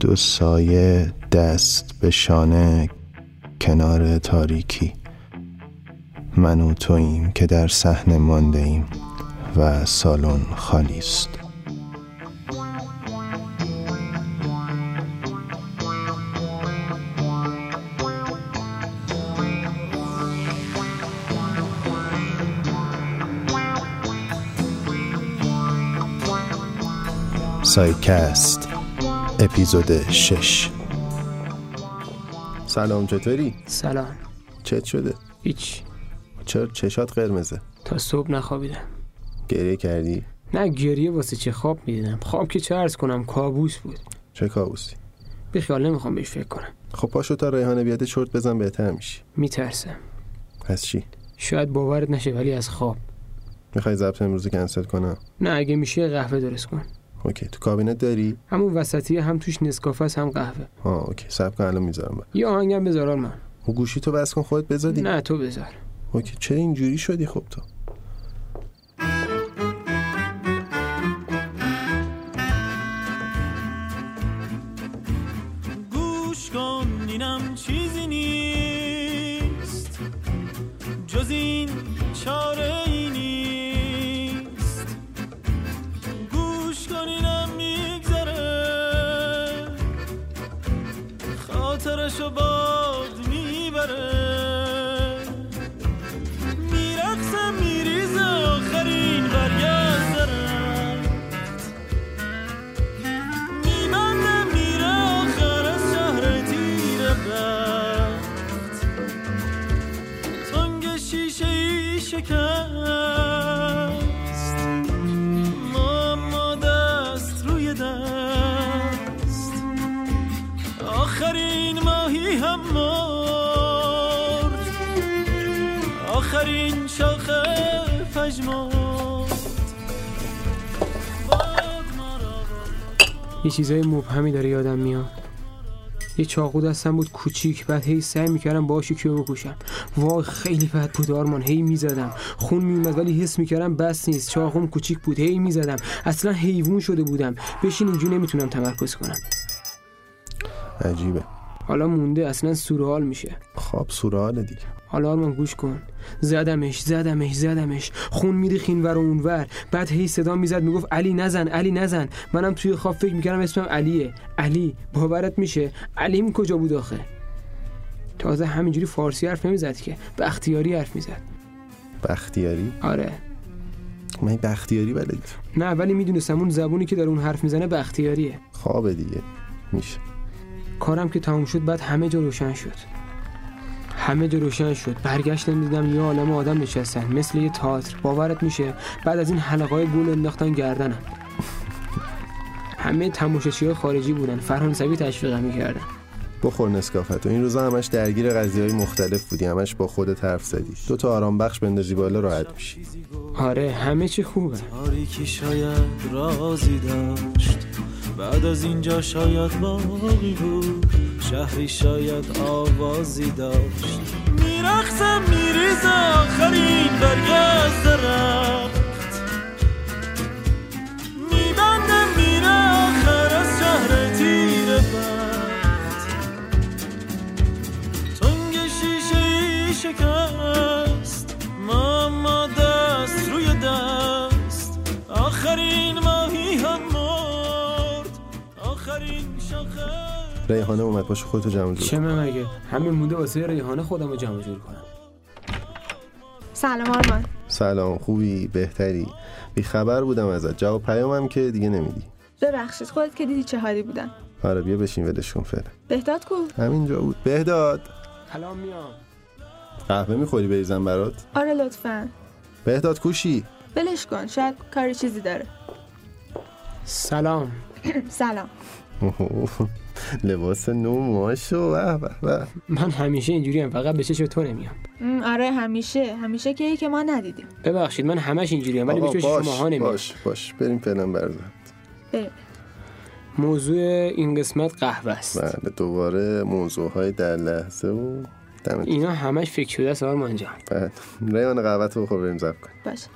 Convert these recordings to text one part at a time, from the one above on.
دو سایه دست به شانه کنار تاریکی. من و توییم که در صحنه مانده ایم و سالن خالی است. سایکست. اپیزود 6 سلام چطوری؟ سلام چت شده؟ هیچ چرا چشات قرمزه؟ تا صبح نخوابیدم گریه کردی؟ نه گریه واسه چه خواب می‌دیدم خواب که چه عرض کنم کابوس بود چه کابوسی؟ بی‌خیال نمی‌خوام بهش فکر کنم خب پاشو تا ریحانه بیاد یه چرت بزن بهتر میشی میترسم پس چی؟ شاید باورت نشه ولی از خواب می‌خوای ضبط امروز کنسل کنم؟ نه اگه میشه قهوه درست کن OK. تو کابینت داری؟ همون وسطی هم توش نسکافه است هم قهوه. ها OK. صبر کن الان می‌ذارم با یه آهنگم بذار من و گوشی تو بس کن خودت بذاری؟ نه تو بذار. OK. چرا اینجوری شدی خب تو؟ یه چیزای مبهمی داره یادم میاد. یه چاقو دستم بود کوچیک بعد هی سعی می‌کردم باهاش کیو بکشم وای خیلی بد بود آرمان هی می‌زدم. خون میومد ولی حس می‌کردم بس نیست. چاقوم کوچیک بود هی می‌زدم. اصلا حیوان شده بودم. بشین اینجا نمی‌تونم تمرکز کنم. عجیبه. حالا مونده اصلا سورئال میشه. خواب سورال دیگه. حالا آرمان گوش کن. زدمش زدمش زدمش. خون میریخ اینور و اونور بعد هی صدا می‌زد می‌گفت علی نزن علی نزن. منم توی خواب فکر می‌کردم اسمم علیه. علی باورت میشه؟ علیم کجا بود آخه؟ تازه همینجوری فارسی حرف نمی‌زد که. بختیاری حرف می‌زد. بختیاری؟ آره. من بختیاری بلدی. نه ولی می‌دونستم اون زبونی که داره اون حرف می‌زنه بختیاریه. خوابه دیگه. میشه. کارم که تموم شد بعد همه جا روشن شد. همه جا روشن شد. برگشتم دیدم یه عالم آدم نشستن. مثل یه تئاتر. باورت میشه؟ بعد از این حلقه های گل انداختن گردنم. همه تماشاچی های خارجی بودن. فرانسوی تشویقم می‌کردن. بخور نسکافت. و این روزا همش درگیر قضیه های مختلف بودی. همش با خودت حرف زدی. دو تا آرام بخش بندازی بالا راحت میشی. آره همه چی خوبه. تاریکی شاید رازی داشت. بعد از اینجا شاید باقی بود. شهری شاید آوازی داشت. میرخصم میریز آخرین برگز درخت میبندم ریحانه اومد باشه خودتو جمع جور چه. من مگه؟ همه مونده واسه ریحانه خودم رو جمع جور کنم. سلام آرمان. سلام خوبی؟ بهتری؟ بی خبر بودم ازت. جواب پیامم که دیگه نمیدی. ببخشید خودت که دیدی چه حالی بودم. آره بیا بشین ولش کن فعلا. بهداد کو؟ همینجا بود. بهداد! الان میام. قهوه می‌خوری بریزم برات؟ آره لطفا. بهداد کوشی؟ ولش کن شاید کاری چیزی داره. سلام. سلام. لباس نو ماشو به به به من همیشه اینجوری هم فقط به چشم تو نمیام. آره همیشه همیشه که که ما ندیدیم. ببخشید من همش اینجوری هم ولی به چشم باش شما نمیام. باش باش. بریم فعلا برزن بریم. موضوع این قسمت قهوه است. بله دوباره موضوع های در لحظه و دمت اینا همش فکر شده است آرمان جان بعد ریان قهوت رو بخور بریم زب کن باشه.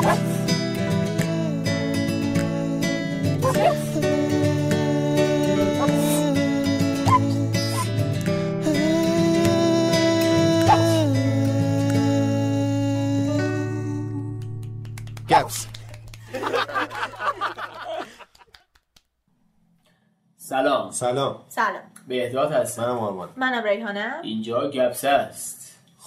گپس سلام. سلام. سلام. به احتیاط هستم منم آرمان. منم ریحانه. اینجا گپس هست.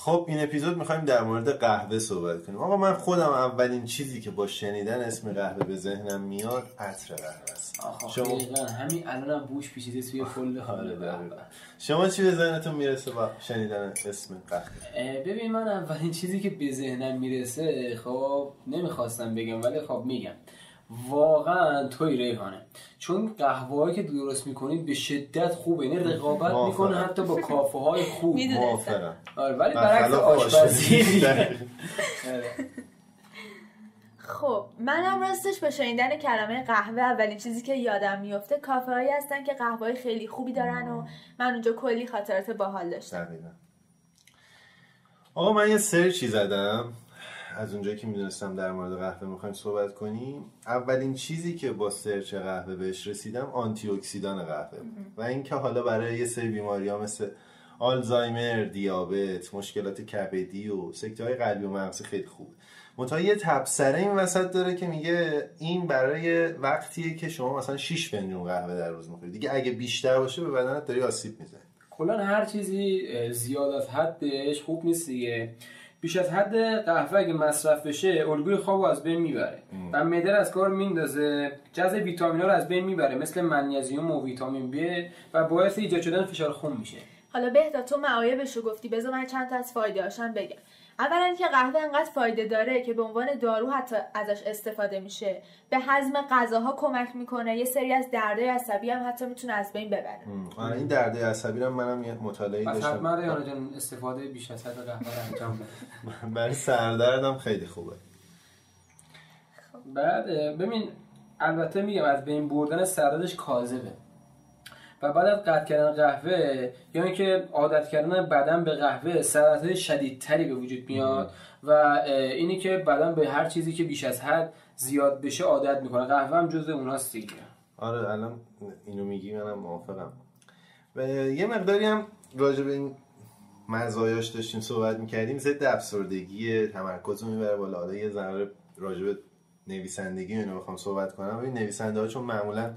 خب این اپیزود می‌خوایم در مورد قهوه صحبت کنیم. آقا من خودم اولین چیزی که با شنیدن اسم قهوه به ذهنم میاد عطر قهوه است. شما همین الانم بوش پیچیده توی کل آره،. شما چی به ذهنتون می‌رسه با شنیدن اسم قهوه؟ ببین من اولین چیزی که به ذهنم می‌رسه خب نمی‌خواستم بگم ولی خب میگم. واقعا توی ریحانه. چون قهوه که درست می‌کنید به شدت خوبه. یعنی رقابت. می‌کنه حتی با کافه های خوب موافقم. آره ولی برعکس آشپزی. آره. خب منم راستش به شنیدن کلمه قهوه اولین چیزی که یادم میفته کافه هایی هستن که قهوه خیلی خوبی دارن و من اونجا کلی خاطرات باحال داشتم. دقیقاً. آقا من یه سرچی زدم. از اونجایی که می‌دونستم در مورد قهوه می‌خوایم صحبت کنیم اولین چیزی که با سرچ قهوه بهش رسیدم آنتی اکسیدان قهوه. بود. و اینکه حالا برای یه سری بیماری ها مثل آلزایمر، دیابت، مشکلات کبدی و سکته های قلبی و مغزی خیلی خوب. منتها یه تبصره این وسط داره که میگه این برای وقتیه که شما مثلا 6 فنجون قهوه در روز می‌خورید دیگه اگه بیشتر باشه به بدنت داری آسیب می‌زنی. کلا هر چیزی زیاد از حدش خوب نیست دیگه. بیش از حد قهوه اگه مصرف بشه الگوی خواب رو از بین می‌بره. و معده از کار میندازه. جذب ویتامینا رو از بین می‌بره مثل منیزیم و ویتامین B و باعث ایجاد شدن فشار خون میشه. حالا بهدا تو معایبش رو گفتی. بذار من چند تا از فایده هاشم بگم. اولا که قهوه انقدر فایده داره که به عنوان دارو حتی ازش استفاده میشه. به هضم غذاها کمک می‌کنه. یه سری از دردهای عصبی هم حتی می‌تونه از بین ببره. آره این درد عصبی رو منم یه مطالعه پس حتما داشتم ریحانه جان استفاده بیش از حد قهوه رو انجام بده. برای سردردم خیلی خوبه. بعد ببین البته میگم از بین بردن سردش کاذبه. و بعد از قطع کردن قهوه یا اینکه عادت کردن بدن به قهوه سرطان شدیدتری به وجود میاد و اینی که بدن به هر چیزی که بیش از حد زیاد بشه عادت می‌کنه. قهوه هم جزء اوناست دیگه. آره الان اینو میگی منم موافقم. و یه مقداری هم راجع به این مزایاش داشتیم صحبت می‌کردیم. ضد افسردگی تمرکز رو می‌بره بالا. حالا یه ذره راجع به نویسندگی اینو بخوام صحبت کنم. ببین نویسنده ها چون معمولا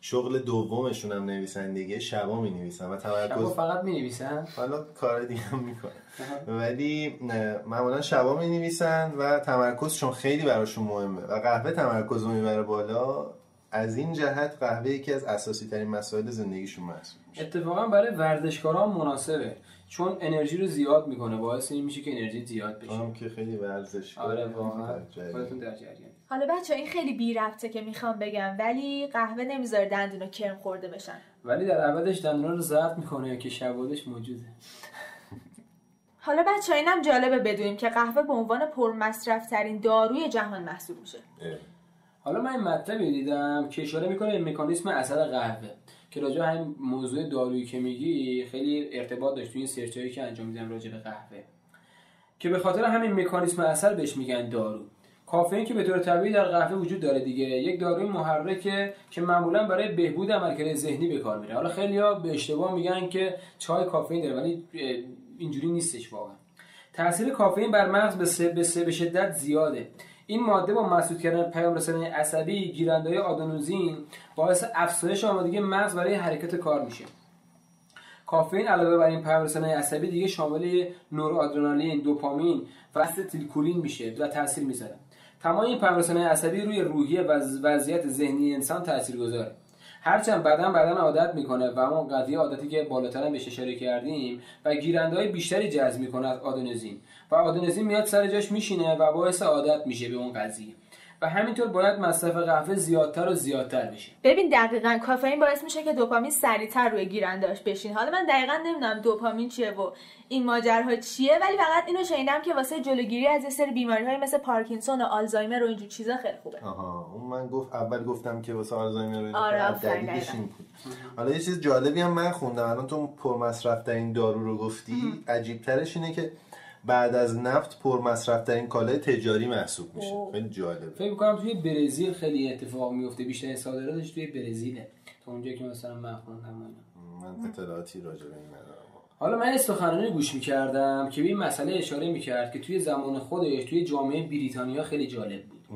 شغل دومشون هم نویسندگی شبا می نویسن و شبا تمرکز فقط می نویسن حالا کار دیگه هم می‌کنن. ولی معمولا شبا می نویسن و تمرکز چون خیلی براشون مهمه و قهوه تمرکز رو می‌بره بالا از این جهت قهوه یکی از اساسی ترین مسائل زندگیشون محسوب میشه. اتفاقا برای ورزشکارا مناسبه. چون انرژی رو زیاد می‌کنه باعث این میشه که انرژی زیاد بشه. هم که خیلی ورزش آره واقعا. خودتون در جریان. حالا بچه این خیلی بی ربطه که می‌خوام بگم ولی قهوه نمی‌ذاره دندون کرم خورده بشن. ولی در عوضش دندونا رو ضبط می‌کنه که شوادش موجوده. حالا بچه اینم جالبه بدونیم که قهوه به عنوان پرمصرف ترین داروی جهان محسوب میشه. حالا من این مطلبی دیدم که اشاره می‌کنه به مکانیسم اثر قهوه. که راجع همین موضوع دارویی که میگی خیلی ارتباط داشت توی این سرچایی که انجام میدم راجع به قهوه. که به خاطر همین مکانیسم اثر بهش میگن دارو. کافئین که به طور طبیعی در قهوه وجود داره دیگه. یک داروی محرکه که معمولا برای بهبود عملکرد ذهنی به کار میره. حالا خیلی‌ها به اشتباه میگن که چای کافئین داره ولی اینجوری نیستش واقعا. تاثیر کافئین بر مغز به سه به, سه به شدت زیاده. این ماده با مسدود کردن پیام رسانه عصبی گیرنده آدونوزین باعث افزایش آمادگی مغز برای حرکت کار میشه. کافئین علاوه بر این پیام رسانه عصبی دیگه شامل نورآدرنالین دوپامین و استیلکولین میشه و تاثیر می‌ذاره. تمام این پیام رسانه عصبی روی روحیه و وضعیت ذهنی انسان تاثیر گذاره. هرچند بدن بدن عادت می‌کنه و اما قضیه عادتی که بالاتر بهش اشاره کردیم و گیرنده های بیشتری جذب می‌کنه از آدونزین و آدونزین میاد سر جاش میشینه و باعث عادت میشه به اون قضیه. و همینطور باید مصرف قهوه زیادتر و زیادتر بشه. ببین دقیقا کافئین باعث میشه که دوپامین سریعتر روی گیرنداش بشین. حالا من دقیقا نمی‌دونم دوپامین چیه و این ماجراها چیه ولی فقط اینو شنیدم که واسه جلوگیری از یه سری بیماری های مثل پارکینسون و آلزایمر و اینجور چیزا خیلی خوبه. آها اون من گفت اول گفتم که واسه آلزایمر رو آره، دلیلش آفرین، این بود. حالا یه چیز جالبی هم من خوندم. الان تو پرمصرف ترین دارو رو گفتی. عجیب ترش اینه که بعد از نفت پرمصرف ترین کالای تجاری محسوب میشه. خیلی جالبه. فکر می‌کنم توی برزیل خیلی اتفاق میفته بیشتر صادراتش توی برزیله. تا اونجایی که مثلا من خوندم. من اطلاعاتی راجع به این ندارم. حالا من سخنرانی گوش می‌کردم که به این مسئله اشاره می‌کرد که توی زمان خودش توی جامعه بریتانیا خیلی جالب بود.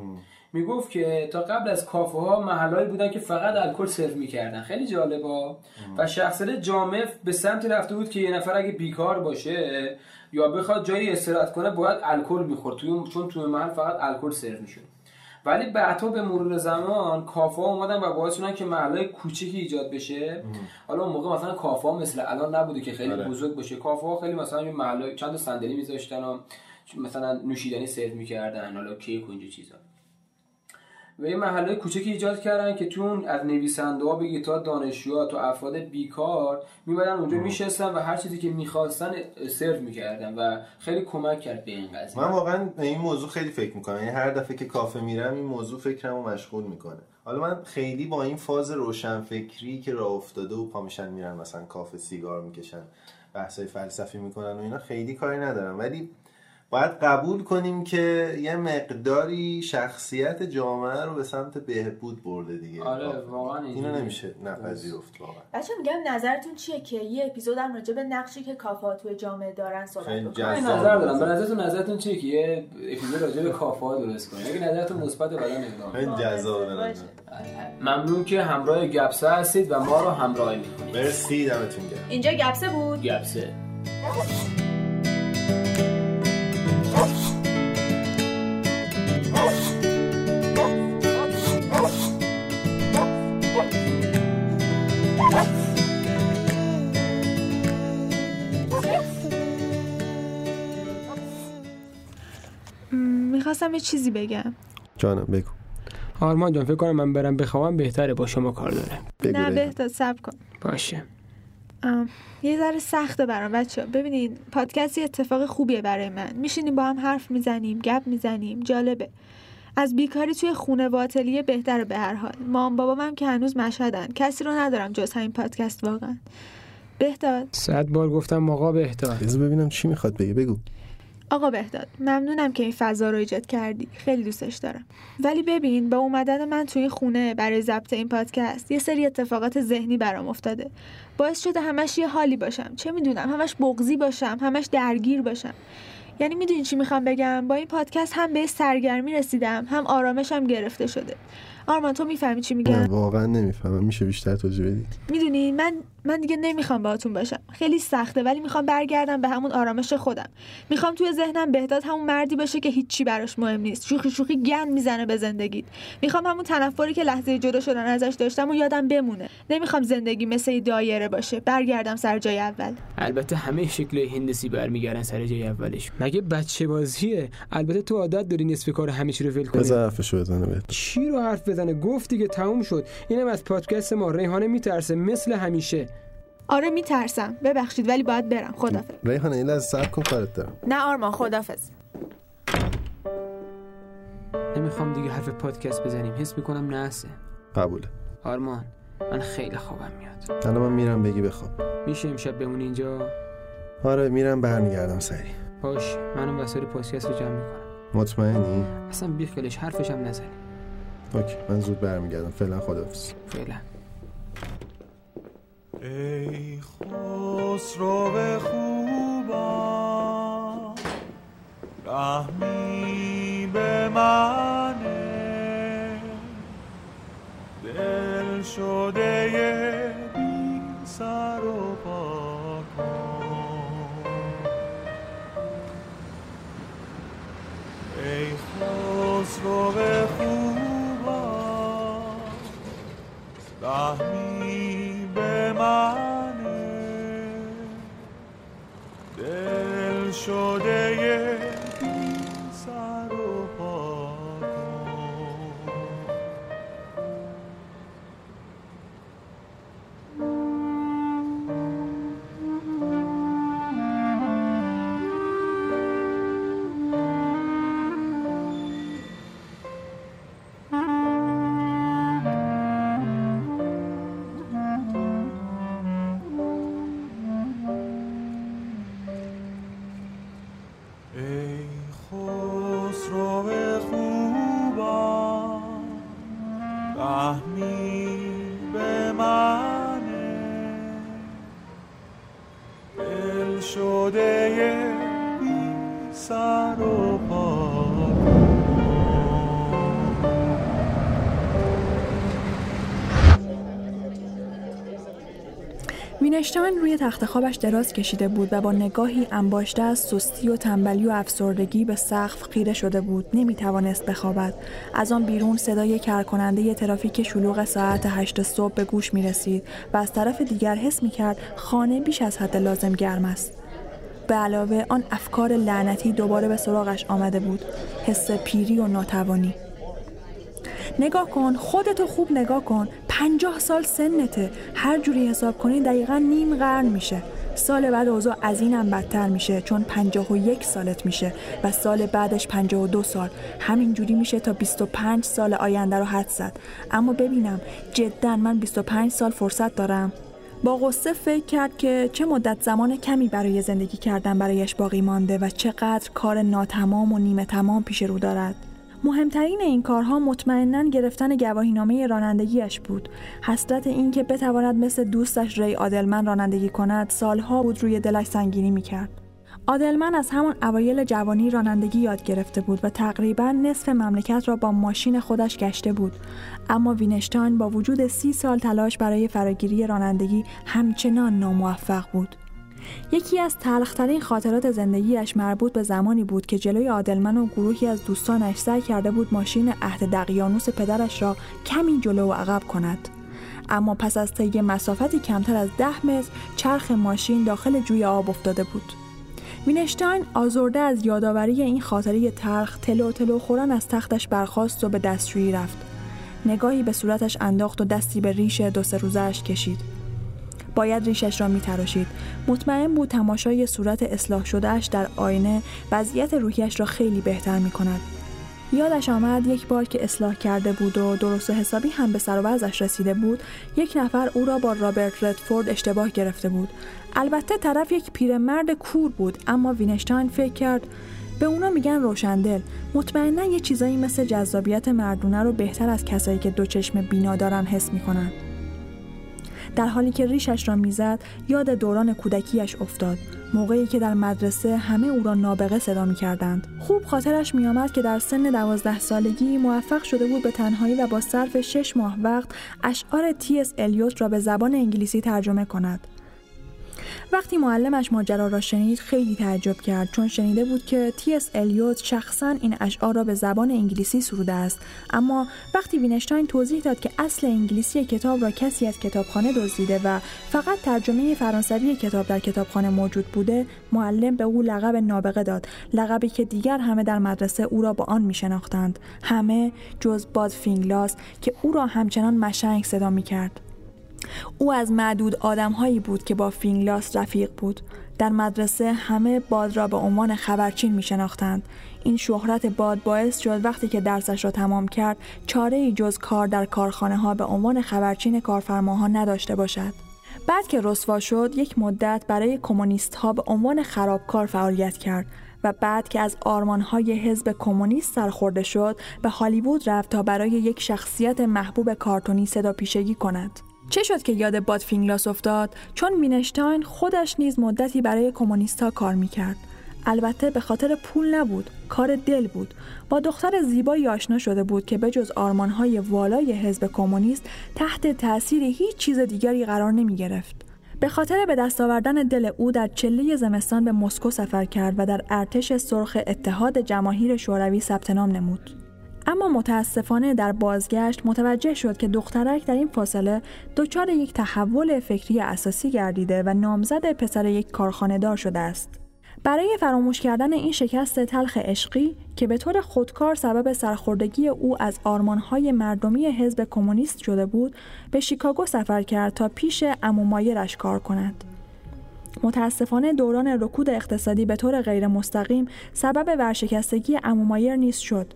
می‌گفت که تا قبل از کافه ها محلهایی بودن که فقط الکل سرو می‌کردن. خیلی جالبا و شخصیت جامع به سمتی رفته بود که یه نفر اگه بیکار باشه یا بخواد جایی استراحت کنه باید الکل می‌خورد. توی چون توی محل فقط الکل سرو می‌شد. ولی بعدها به مرور زمان کافه ها اومدن و باعث شدن که محلهای کوچیکی ایجاد بشه. حالا اون موقع مثلا کافه ها مثل الان نبوده که خیلی آره. بزرگ باشه. کافه ها خیلی مثلا یه محل چند صندلی میذاشتن و مثلا نوشیدنی سرو می‌کردن. حالا کیک و اینجور چیزا. و یه محله کوچکی ایجاد کردن که تو اون از نویسنده ها بگی تا دانشجوها تا افراد بیکار می‌برن اونجا میشستن و هر چیزی که می‌خواستن سرو می‌کردن و خیلی کمک کرد به این قضیه. من واقعا به این موضوع خیلی فکر می‌کنم. یعنی هر دفعه که کافه میرم این موضوع فکرمو مشغول می‌کنه. حالا من خیلی با این فاز روشنفکری که راه افتاده و پا میشن میرن مثلا کافه سیگار می‌کشن بحثای فلسفی می‌کنن و اینا خیلی کاری ندارم. ولی باید قبول کنیم که یه مقداری شخصیت جامعه رو به سمت بهبود برده دیگه. آره،. واقعا اینو. نمیشه نپذیرفت واقعا. بچه میگم نظرتون چیه که یه اپیزود هم راجع به نقشی که کافه توی جامعه دارن صحبت جذاب. نظر دارم. به نظرتون نظرتون چیه که یه اپیزود راجع به کافه ها درست کنیم؟ اگه نظرتون مثبت بعدا اقدام خیلی جذابه به باشه. نظر. ممنون که همراه گپسه هستید و ما رو همراهی می‌کنید. مرسی دمتون گرم. اینجا گپسه بود. گپسه. می‌خواستم یه چیزی بگم. جانم بگو. آرمان جان فکر کنم من برم بخوابم بهتره با شما کار داره. بگو نه. بهتر سب کن. باشه. یه ذره سخته برام بچه ببینید پادکست یه اتفاق خوبیه برای من. میشینیم با هم حرف می‌زنیم گپ می‌زنیم. جالبه. از بیکاری توی خونه و آتلیه بهتره به هر حال. مام بابام هم که هنوز مشهدن. کسی رو ندارم جز همین پادکست واقعا. بهداد صد بار گفتم آقا بذار ببینم چی می‌خواد بگه. بگو. آقا بهداد ممنونم که این فضا رو ایجاد کردی. خیلی دوستش دارم. ولی ببین با اومدن من توی این خونه برای ضبط این پادکست یه سری اتفاقات ذهنی برام افتاده. باعث شده همش یه حالی باشم. چه می‌دونم؟ همش بغزی باشم همش درگیر باشم. یعنی می‌دونی چی می‌خوام بگم؟ با این پادکست هم به سرگرمی رسیدم هم آرامشم گرفته شده. آرمان تو می‌فهمی چی میگم؟ واقعا نمی‌فهمم. میشه بیشتر توضیح بدی؟ می‌دونی من من دیگه نمی‌خوام باهاتون باشم. خیلی سخته ولی می‌خوام برگردم به همون آرامش خودم. می‌خوام توی ذهنم بهداد همون مردی باشه که هیچی براش مهم نیست. شوخی شوخی گن می‌زنه به زندگیت. می‌خوام همون تنفری که لحظه جدا شدن ازش داشتم و یادم بمونه. نمی‌خوام زندگی مثل دایره باشه. برگردم سر جای اول. البته همه شکل هندسی برمیگردن سر جای اولش. مگه بچه بازیه؟ البته تو عادت داری نصف کار همه چی رو ول کنی. حرفشو بزنه بهت. چی رو حرف بزنه؟ گفت دیگه تموم شد. اینم از پادکست ما. ریحانه میترسه مثل همیشه. آره میترسم. ببخشید ولی باید برم. خدافظ. ریحانه این از صبر کن کارت دارم. نه آرمان خدافظ. نمی‌خوام دیگه حرف پادکست بزنیم. حس می‌کنم نحسه. قبوله. آرمان من خیلی خوابم میاد. الان من میرم بگی بخواب. میشه امشب بمونی اینجا؟ آره میرم برمیگردم سری. باش منم وسایل پادکست رو جمع می‌کنم. مطمئنی؟ اصلا بیخیالش حرفش هم نزنی. اوکی من زود برمیگردم. فعلا خداحافظ فعلا. ای خسرو خوبا رحمی به منه. دل شده بی سر و پا ای خسرو خوبا رحمی شده وینشتاین روی تخت خوابش دراز کشیده بود و با نگاهی انباشته از سستی و تنبلی و افسردگی به سقف خیره شده بود. نمی توانست بخوابد. از آن بیرون صدای کرکننده ترافیک شلوغ ساعت هشت صبح به گوش می رسید و از طرف دیگر حس می کرد خانه بیش از حد لازم گرم است. به علاوه آن افکار لعنتی دوباره به سراغش آمده بود. حس پیری و ناتوانی. نگاه کن خودتو خوب نگاه کن. پنجاه سال سنته. هر جوری حساب کنی دقیقا نیم قرن میشه. سال بعد اوضاع از اینم بدتر میشه چون پنجاه و یک سالت میشه و سال بعدش پنجاه و دو سال. همین جوری میشه تا 25 سال آینده رو حد زد. اما ببینم جدا من 25 سال فرصت دارم. با غصه فکر کرد که چه مدت زمان کمی برای زندگی کردن برایش باقی مانده و چقدر کار ناتمام و نیمه تمام پیش رو دارد. مهمترین این کارها مطمئنا گرفتن گواهینامه رانندگیش بود. حسرت این که بتواند مثل دوستش ری آدلمن رانندگی کند سالها بود روی دلش سنگینی می‌کرد. آدلمن از همان اوایل جوانی رانندگی یاد گرفته بود و تقریبا نصف مملکت را با ماشین خودش گشته بود. اما وینشتاین با وجود سی سال تلاش برای فراگیری رانندگی همچنان ناموفق بود. یکی از تلخترین خاطرات زندگیش مربوط به زمانی بود که جلوی آدلمن و گروهی از دوستانش سعی کرده بود ماشین عهد دقیانوس پدرش را کمی جلو و عقب کند. اما پس از طی مسافتی کمتر از ده متر چرخ ماشین داخل جوی آب افتاده بود. وینشتاین آزرده از یادآوری این خاطره تلخ تلو تلو خوران از تختش برخاست و به دستشویی رفت. نگاهی به صورتش انداخت و دستی به ریش دو سه روزش کشید. باید ریشش را میتراشید. مطمئن بود تماشای صورت اصلاح شدهش در آینه وضعیت روحیش را خیلی بهتر می کند. یادش آمد یک بار که اصلاح کرده بود و درست و حسابی هم به سر و رسیده بود یک نفر او را با رابرت ردفورد اشتباه گرفته بود. البته طرف یک پیرمرد کور بود اما وینشتاین فکر کرد به اونا میگن روشندل. مطمئنا یه چیزایی مثل جذابیت مردونه رو بهتر از کسایی که دو چشم بینا دارن حس می‌کنن. در حالی که ریشش را می‌زد یاد دوران کودکیش افتاد موقعی که در مدرسه همه او را نابغه صدا می کردند. خوب خاطرش می آمد که در سن دوازده سالگی موفق شده بود به تنهایی و با صرف شش ماه وقت اشعار تی اس الیوت را به زبان انگلیسی ترجمه کند. وقتی معلمش ماجرا را شنید خیلی تعجب کرد چون شنیده بود که تی اس الیوت شخصا این اشعار را به زبان انگلیسی سروده است. اما وقتی وینشتاین توضیح داد که اصل انگلیسی کتاب را کسی از کتابخانه دزدیده و فقط ترجمه فرانسوی کتاب در کتابخانه موجود بوده معلم به او لقب نابغه داد. لقبی که دیگر همه در مدرسه او را با آن میشناختند. همه جز باد فینگلاس که او را همچنان مشنگ صدا می کرد. او از معدود آدمهایی بود که با فینگلاس رفیق بود در مدرسه همه باد را به عنوان خبرچین می شناختند. این شهرت باد باعث شد وقتی که درسش را تمام کرد چاره ای جز کار در کارخانه ها به عنوان خبرچین کارفرماها نداشته باشد. بعد که رسوا شد یک مدت برای کمونیست ها به عنوان خرابکار فعالیت کرد و بعد که از های حزب کمونیست سرخورده شد به هالیوود رفت تا برای یک شخصیت محبوب کارتونی صدا پیشگی کند. چه شد که یاد باد فینگلاس افتاد چون وینشتاین خودش نیز مدتی برای کمونیستا کار می‌کرد البته به خاطر پول نبود کار دل بود با دختر زیبایی آشنا شده بود که بجز آرمانهای والای حزب کمونیست تحت تاثیر هیچ چیز دیگری قرار نمی گرفت. به خاطر به دست آوردن دل او در چله زمستان به مسکو سفر کرد و در ارتش سرخ اتحاد جماهیر شوروی ثبت نام نمود. اما متاسفانه در بازگشت متوجه شد که دخترک در این فاصله دچار یک تحول فکری اساسی گردیده و نامزد پسر یک کارخانه دار شده است. برای فراموش کردن این شکست تلخ عشقی که به طور خودکار سبب سرخوردگی او از آرمانهای مردمی حزب کمونیست شده بود، به شیکاگو سفر کرد تا پیش امومایرش کار کند. متاسفانه دوران رکود اقتصادی به طور غیر مستقیم سبب ورشکستگی امومایر نیز شد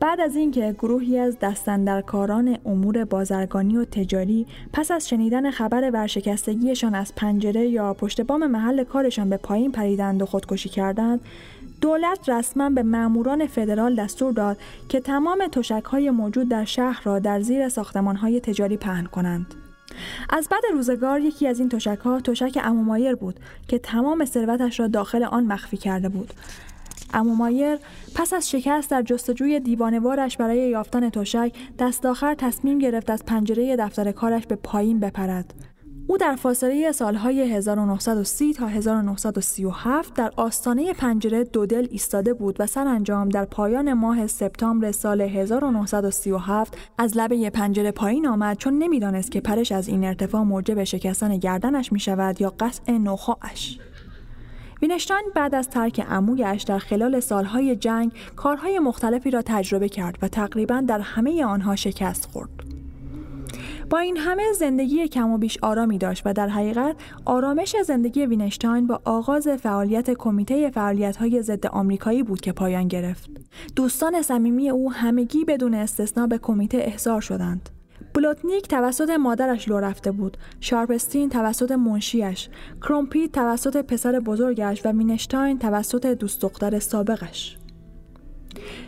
بعد از اینکه گروهی از دستندرکاران امور بازرگانی و تجاری پس از شنیدن خبر ورشکستگیشان از پنجره یا پشت بام محل کارشان به پایین پریدند و خودکشی کردند دولت رسما به ماموران فدرال دستور داد که تمام های موجود در شهر را در زیر های تجاری پهن کنند. از بعد روزگار یکی از این تشک ها تشک امومایر بود که تمام ثروتش را داخل آن مخفی کرده بود اما مایر پس از شکست در جستجوی دیوانوارش برای یافتن تشک دست آخر تصمیم گرفت از پنجره دفتر کارش به پایین بپرد او در فاصله سالهای 1930 تا 1937 در آستانه پنجره دودل ایستاده بود و سرانجام در پایان ماه سپتامبر سال 1937 از لبه پنجره پایین آمد چون نمی‌دانست که پرش از این ارتفاع موجب شکستن گردنش می شود یا قطع نخواهش. وینشتاین بعد از ترک عمویش در خلال سالهای جنگ کارهای مختلفی را تجربه کرد و تقریبا در همه آنها شکست خورد. با این همه زندگی کم و بیش آرامی داشت و در حقیقت آرامش زندگی وینشتاین با آغاز فعالیت کمیته فعالیت‌های ضد آمریکایی بود که پایان گرفت. دوستان صمیمی او همگی بدون استثنا به کمیته احضار شدند. بلوتنیک توسط مادرش لو رفته بود، شارپستین توسط منشیش، کرومپیت توسط پسر بزرگش و وینشتاین توسط دوست دختر سابقش.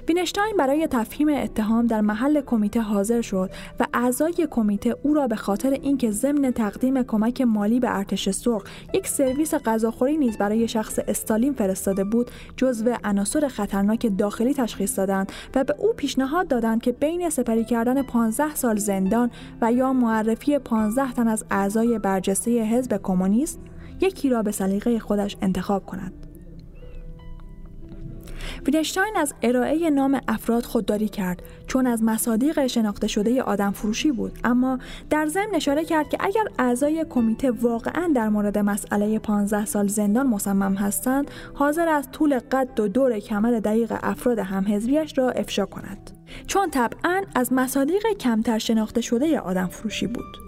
وینشتاین برای تفهیم اتهام در محل کمیته حاضر شد و اعضای کمیته او را به خاطر اینکه ضمن تقدیم کمک مالی به ارتش سرخ یک سرویس غذاخوری نیز برای شخص استالین فرستاده بود جزو عناصر خطرناک داخلی تشخیص دادند و به او پیشنهاد دادند که بین سپری کردن 15 سال زندان و یا معرفی 15 تن از اعضای برجسته حزب کمونیست یکی را به سلیقه خودش انتخاب کند. وینشتاین از ارائه نام افراد خودداری کرد چون از مصادیق شناخته شده آدم فروشی بود. اما در ضمن اشاره کرد که اگر اعضای کمیته واقعا در مورد مسئله 15 سال زندان مصمم هستند حاضر از طول قد و دور کمر دقیق افراد همحزبیش را افشا کند. چون طبعا از مصادیق کمتر شناخته شده آدم فروشی بود.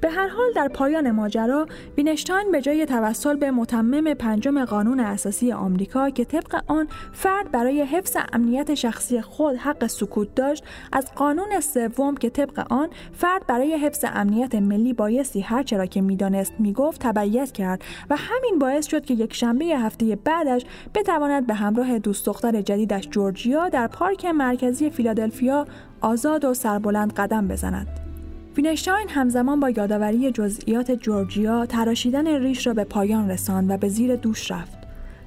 به هر حال در پایان ماجرا وینشتاین به جای توسل به متمم پنجم قانون اساسی آمریکا که طبق آن فرد برای حفظ امنیت شخصی خود حق سکوت داشت از قانون سوم که طبق آن فرد برای حفظ امنیت ملی بایستی هر چرا که می‌دانست می‌گفت تبعیت کرد و همین باعث شد که یک شنبه هفته بعدش بتواند به همراه دوست دختر جدیدش جورجیا در پارک مرکزی فیلادلفیا آزاد و سربلند قدم بزند. وینشتاین همزمان با یادآوری جزئیات جورجیا تراشیدن ریش را به پایان رساند و به زیر دوش رفت.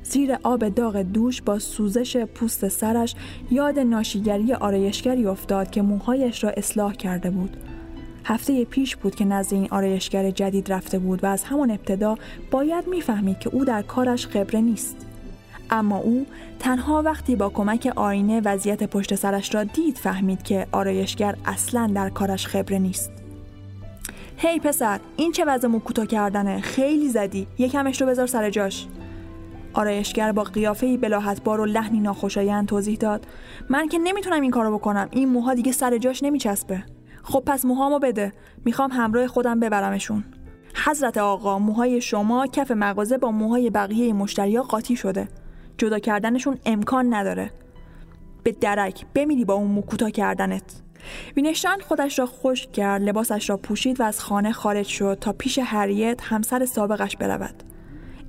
زیر آب داغ دوش با سوزش پوست سرش یاد ناشیگری آرایشگری افتاد که موهایش را اصلاح کرده بود. هفته پیش بود که نزد این آرایشگر جدید رفته بود و از همان ابتدا باید می‌فهمید که او در کارش خبره نیست. اما او تنها وقتی با کمک آینه وضعیت پشت سرش را دید فهمید که آرایشگر اصلا در کارش خبره نیست. هی پسر این چه وضع کوتاه کردنه؟ خیلی زدی. یکمش رو بذار سر جاش. آرایشگر با قیافه بلاحتبار و لحنی ناخوشایند توضیح داد. من که نمی‌تونم این کارو بکنم. این موها دیگه سر جاش نمیچسبه. خب پس موهامو بده. می‌خوام همراه خودم ببرمشون. حضرت آقا موهای شما کف مغازه با موهای بقیه مشتریا قاطی شده. جدا کردنشون امکان نداره. به درک بمیری با اون مو کوتاه کردنت. وینشتاین خودش را خشک کرد لباسش را پوشید و از خانه خارج شد تا پیش هریت همسر سابقش برود.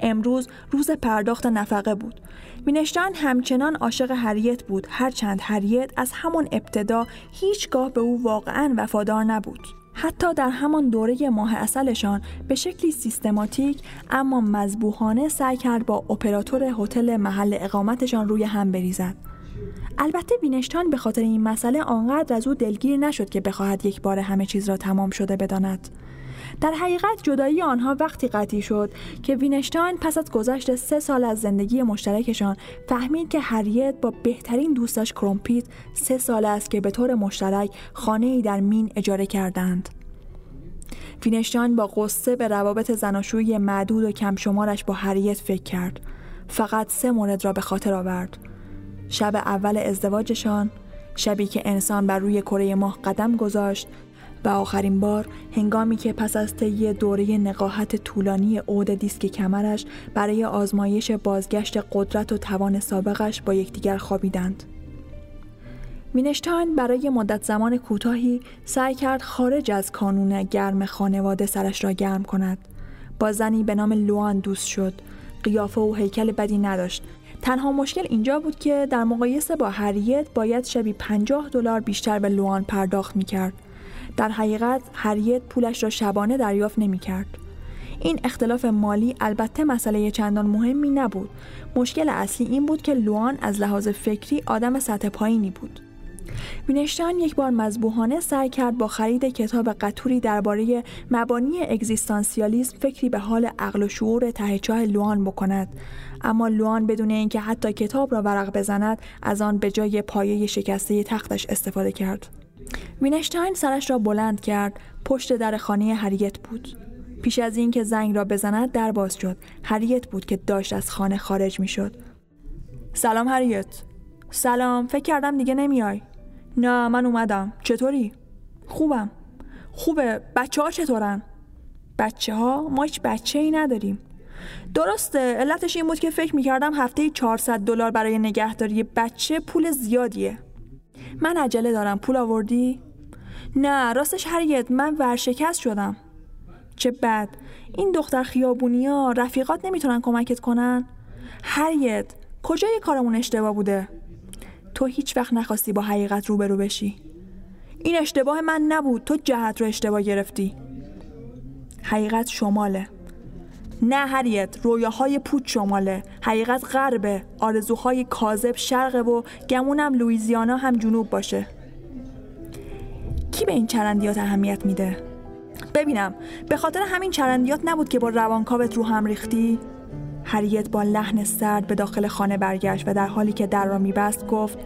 امروز روز پرداخت نفقه بود. وینشتاین همچنان عاشق هریت بود هرچند هریت از همان ابتدا هیچگاه به او واقعا وفادار نبود. حتی در همان دوره ماه اصلشان به شکلی سیستماتیک اما مذبوحانه سعی کرد با اپراتور هتل محل اقامتشان روی هم بریزد. البته وینشتان به خاطر این مسئله آنقدر از او دلگیر نشد که بخواهد یک بار همه چیز را تمام شده بداند در حقیقت جدایی آنها وقتی قطعی شد که وینشتاین پس از گذشت سه سال از زندگی مشترکشان فهمید که هریت با بهترین دوستش کرومپیت سه سال است که به طور مشترک خانه ای در مین اجاره کردند. وینشتاین با قصه به روابط زناشویی معدود و کم شمارش با هریت فکر کرد. فقط سه مورد را به خاطر آورد. شب اول ازدواجشان شبی که انسان بر روی کره ماه قدم گذاشت و آخرین بار هنگامی که پس از طی دوره نقاهت طولانی عود دیسک کمرش برای آزمایش بازگشت قدرت و توان سابقش با یکدیگر خوابیدند. مینشتاین برای مدت زمان کوتاهی سعی کرد خارج از کانون گرم خانواده سرش را گرم کند. با زنی به نام لوان دوست شد. قیافه و هیکل بدی نداشت تنها مشکل اینجا بود که در مقایسه با هریت باید شبی 50 دلار بیشتر به لوان پرداخت می کرد. در حقیقت هریت پولش را شبانه دریافت نمی کرد. این اختلاف مالی البته مسئله چندان مهمی نبود. مشکل اصلی این بود که لوان از لحاظ فکری آدم سطح پایینی بود. وینشتاین یک بار مذبوحانه سعی کرد با خرید کتاب قطوری درباره مبانی اگزیستانسیالیسم فکری به حال عقل و شعور ته چاه لوان بکند. اما لوان بدون اینکه حتی کتاب را ورق بزند از آن به جای پایه شکسته تختش استفاده کرد. وینشتاین سرش را بلند کرد. پشت در خانه هریت بود. پیش از اینکه زنگ را بزند در باز شد. هریت بود که داشت از خانه خارج می سلام هریت سلام فکر کردم دیگه نمیای. نه من اومدم چطوری؟ خوبم خوبه بچه ها چطورن؟ بچه ها؟ ما هیچ بچه ای نداریم درسته علتش این بود که فکر می‌کردم هفته 400 دلار برای نگهداری بچه پول زیادیه من عجله دارم پول آوردی؟ نه راستش هریت من ورشکست شدم چه بد این دختر خیابونی ها رفیقات نمی‌تونن کمکت کنن؟ هریت کجای کارمون اشتباه بوده؟ تو هیچ وقت نخواستی با حقیقت روبرو بشی. این اشتباه من نبود. تو جهت رو اشتباه گرفتی. حقیقت شماله. نه هریت رویاهای پوچ شماله. حقیقت غربه. آرزوهای کاذب شرقه و گمونم لویزیانا هم جنوب باشه. کی به این چرندیات اهمیت میده؟ ببینم. به خاطر همین چرندیات نبود که با روانکاوت رو هم ریختی؟ هریت با لحن سرد به داخل خانه برگشت و در حالی که در را میبست گفت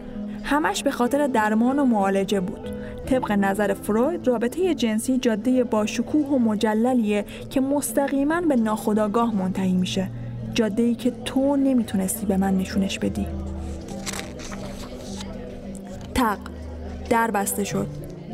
همش به خاطر درمان و معالجه بود. طبق نظر فروید رابطه جنسی جاده با شکوه و مجللیه که مستقیما به ناخودآگاه منتهی میشه. جاده که تو نمی‌تونستی به من نشونش بدی. تق. در بسته شد.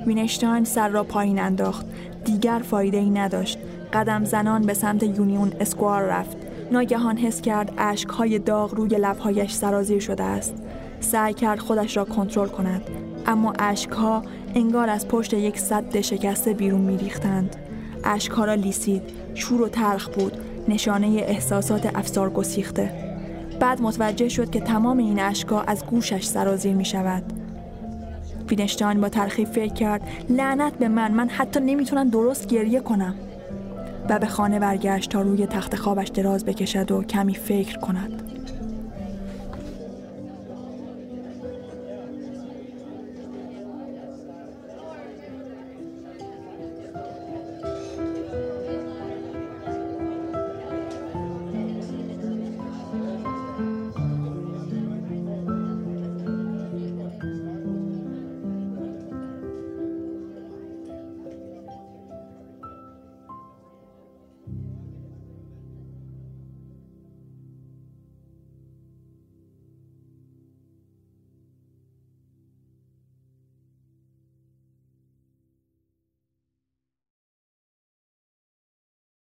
وینشتاین سر را پایین انداخت. دیگر فایده ای نداشت. قدم زنان به سمت یونیون اسکوار رفت. ناگهان حس کرد اشکهای داغ روی لبهایش سرازیر شده است. سعی کرد خودش را کنترل کند اما اشکها انگار از پشت یک صد شکسته بیرون میریختند. اشکها را لیسید شور و تلخ بود نشانه احساسات افسار گسیخته. بعد متوجه شد که تمام این اشکها از گوشش سرازیر می شود با ترخیب فکر کرد لعنت به من من حتی نمی‌تونم درست گریه کنم. و به خانه برگشت تا روی تخت خوابش دراز بکشد و کمی فکر کند.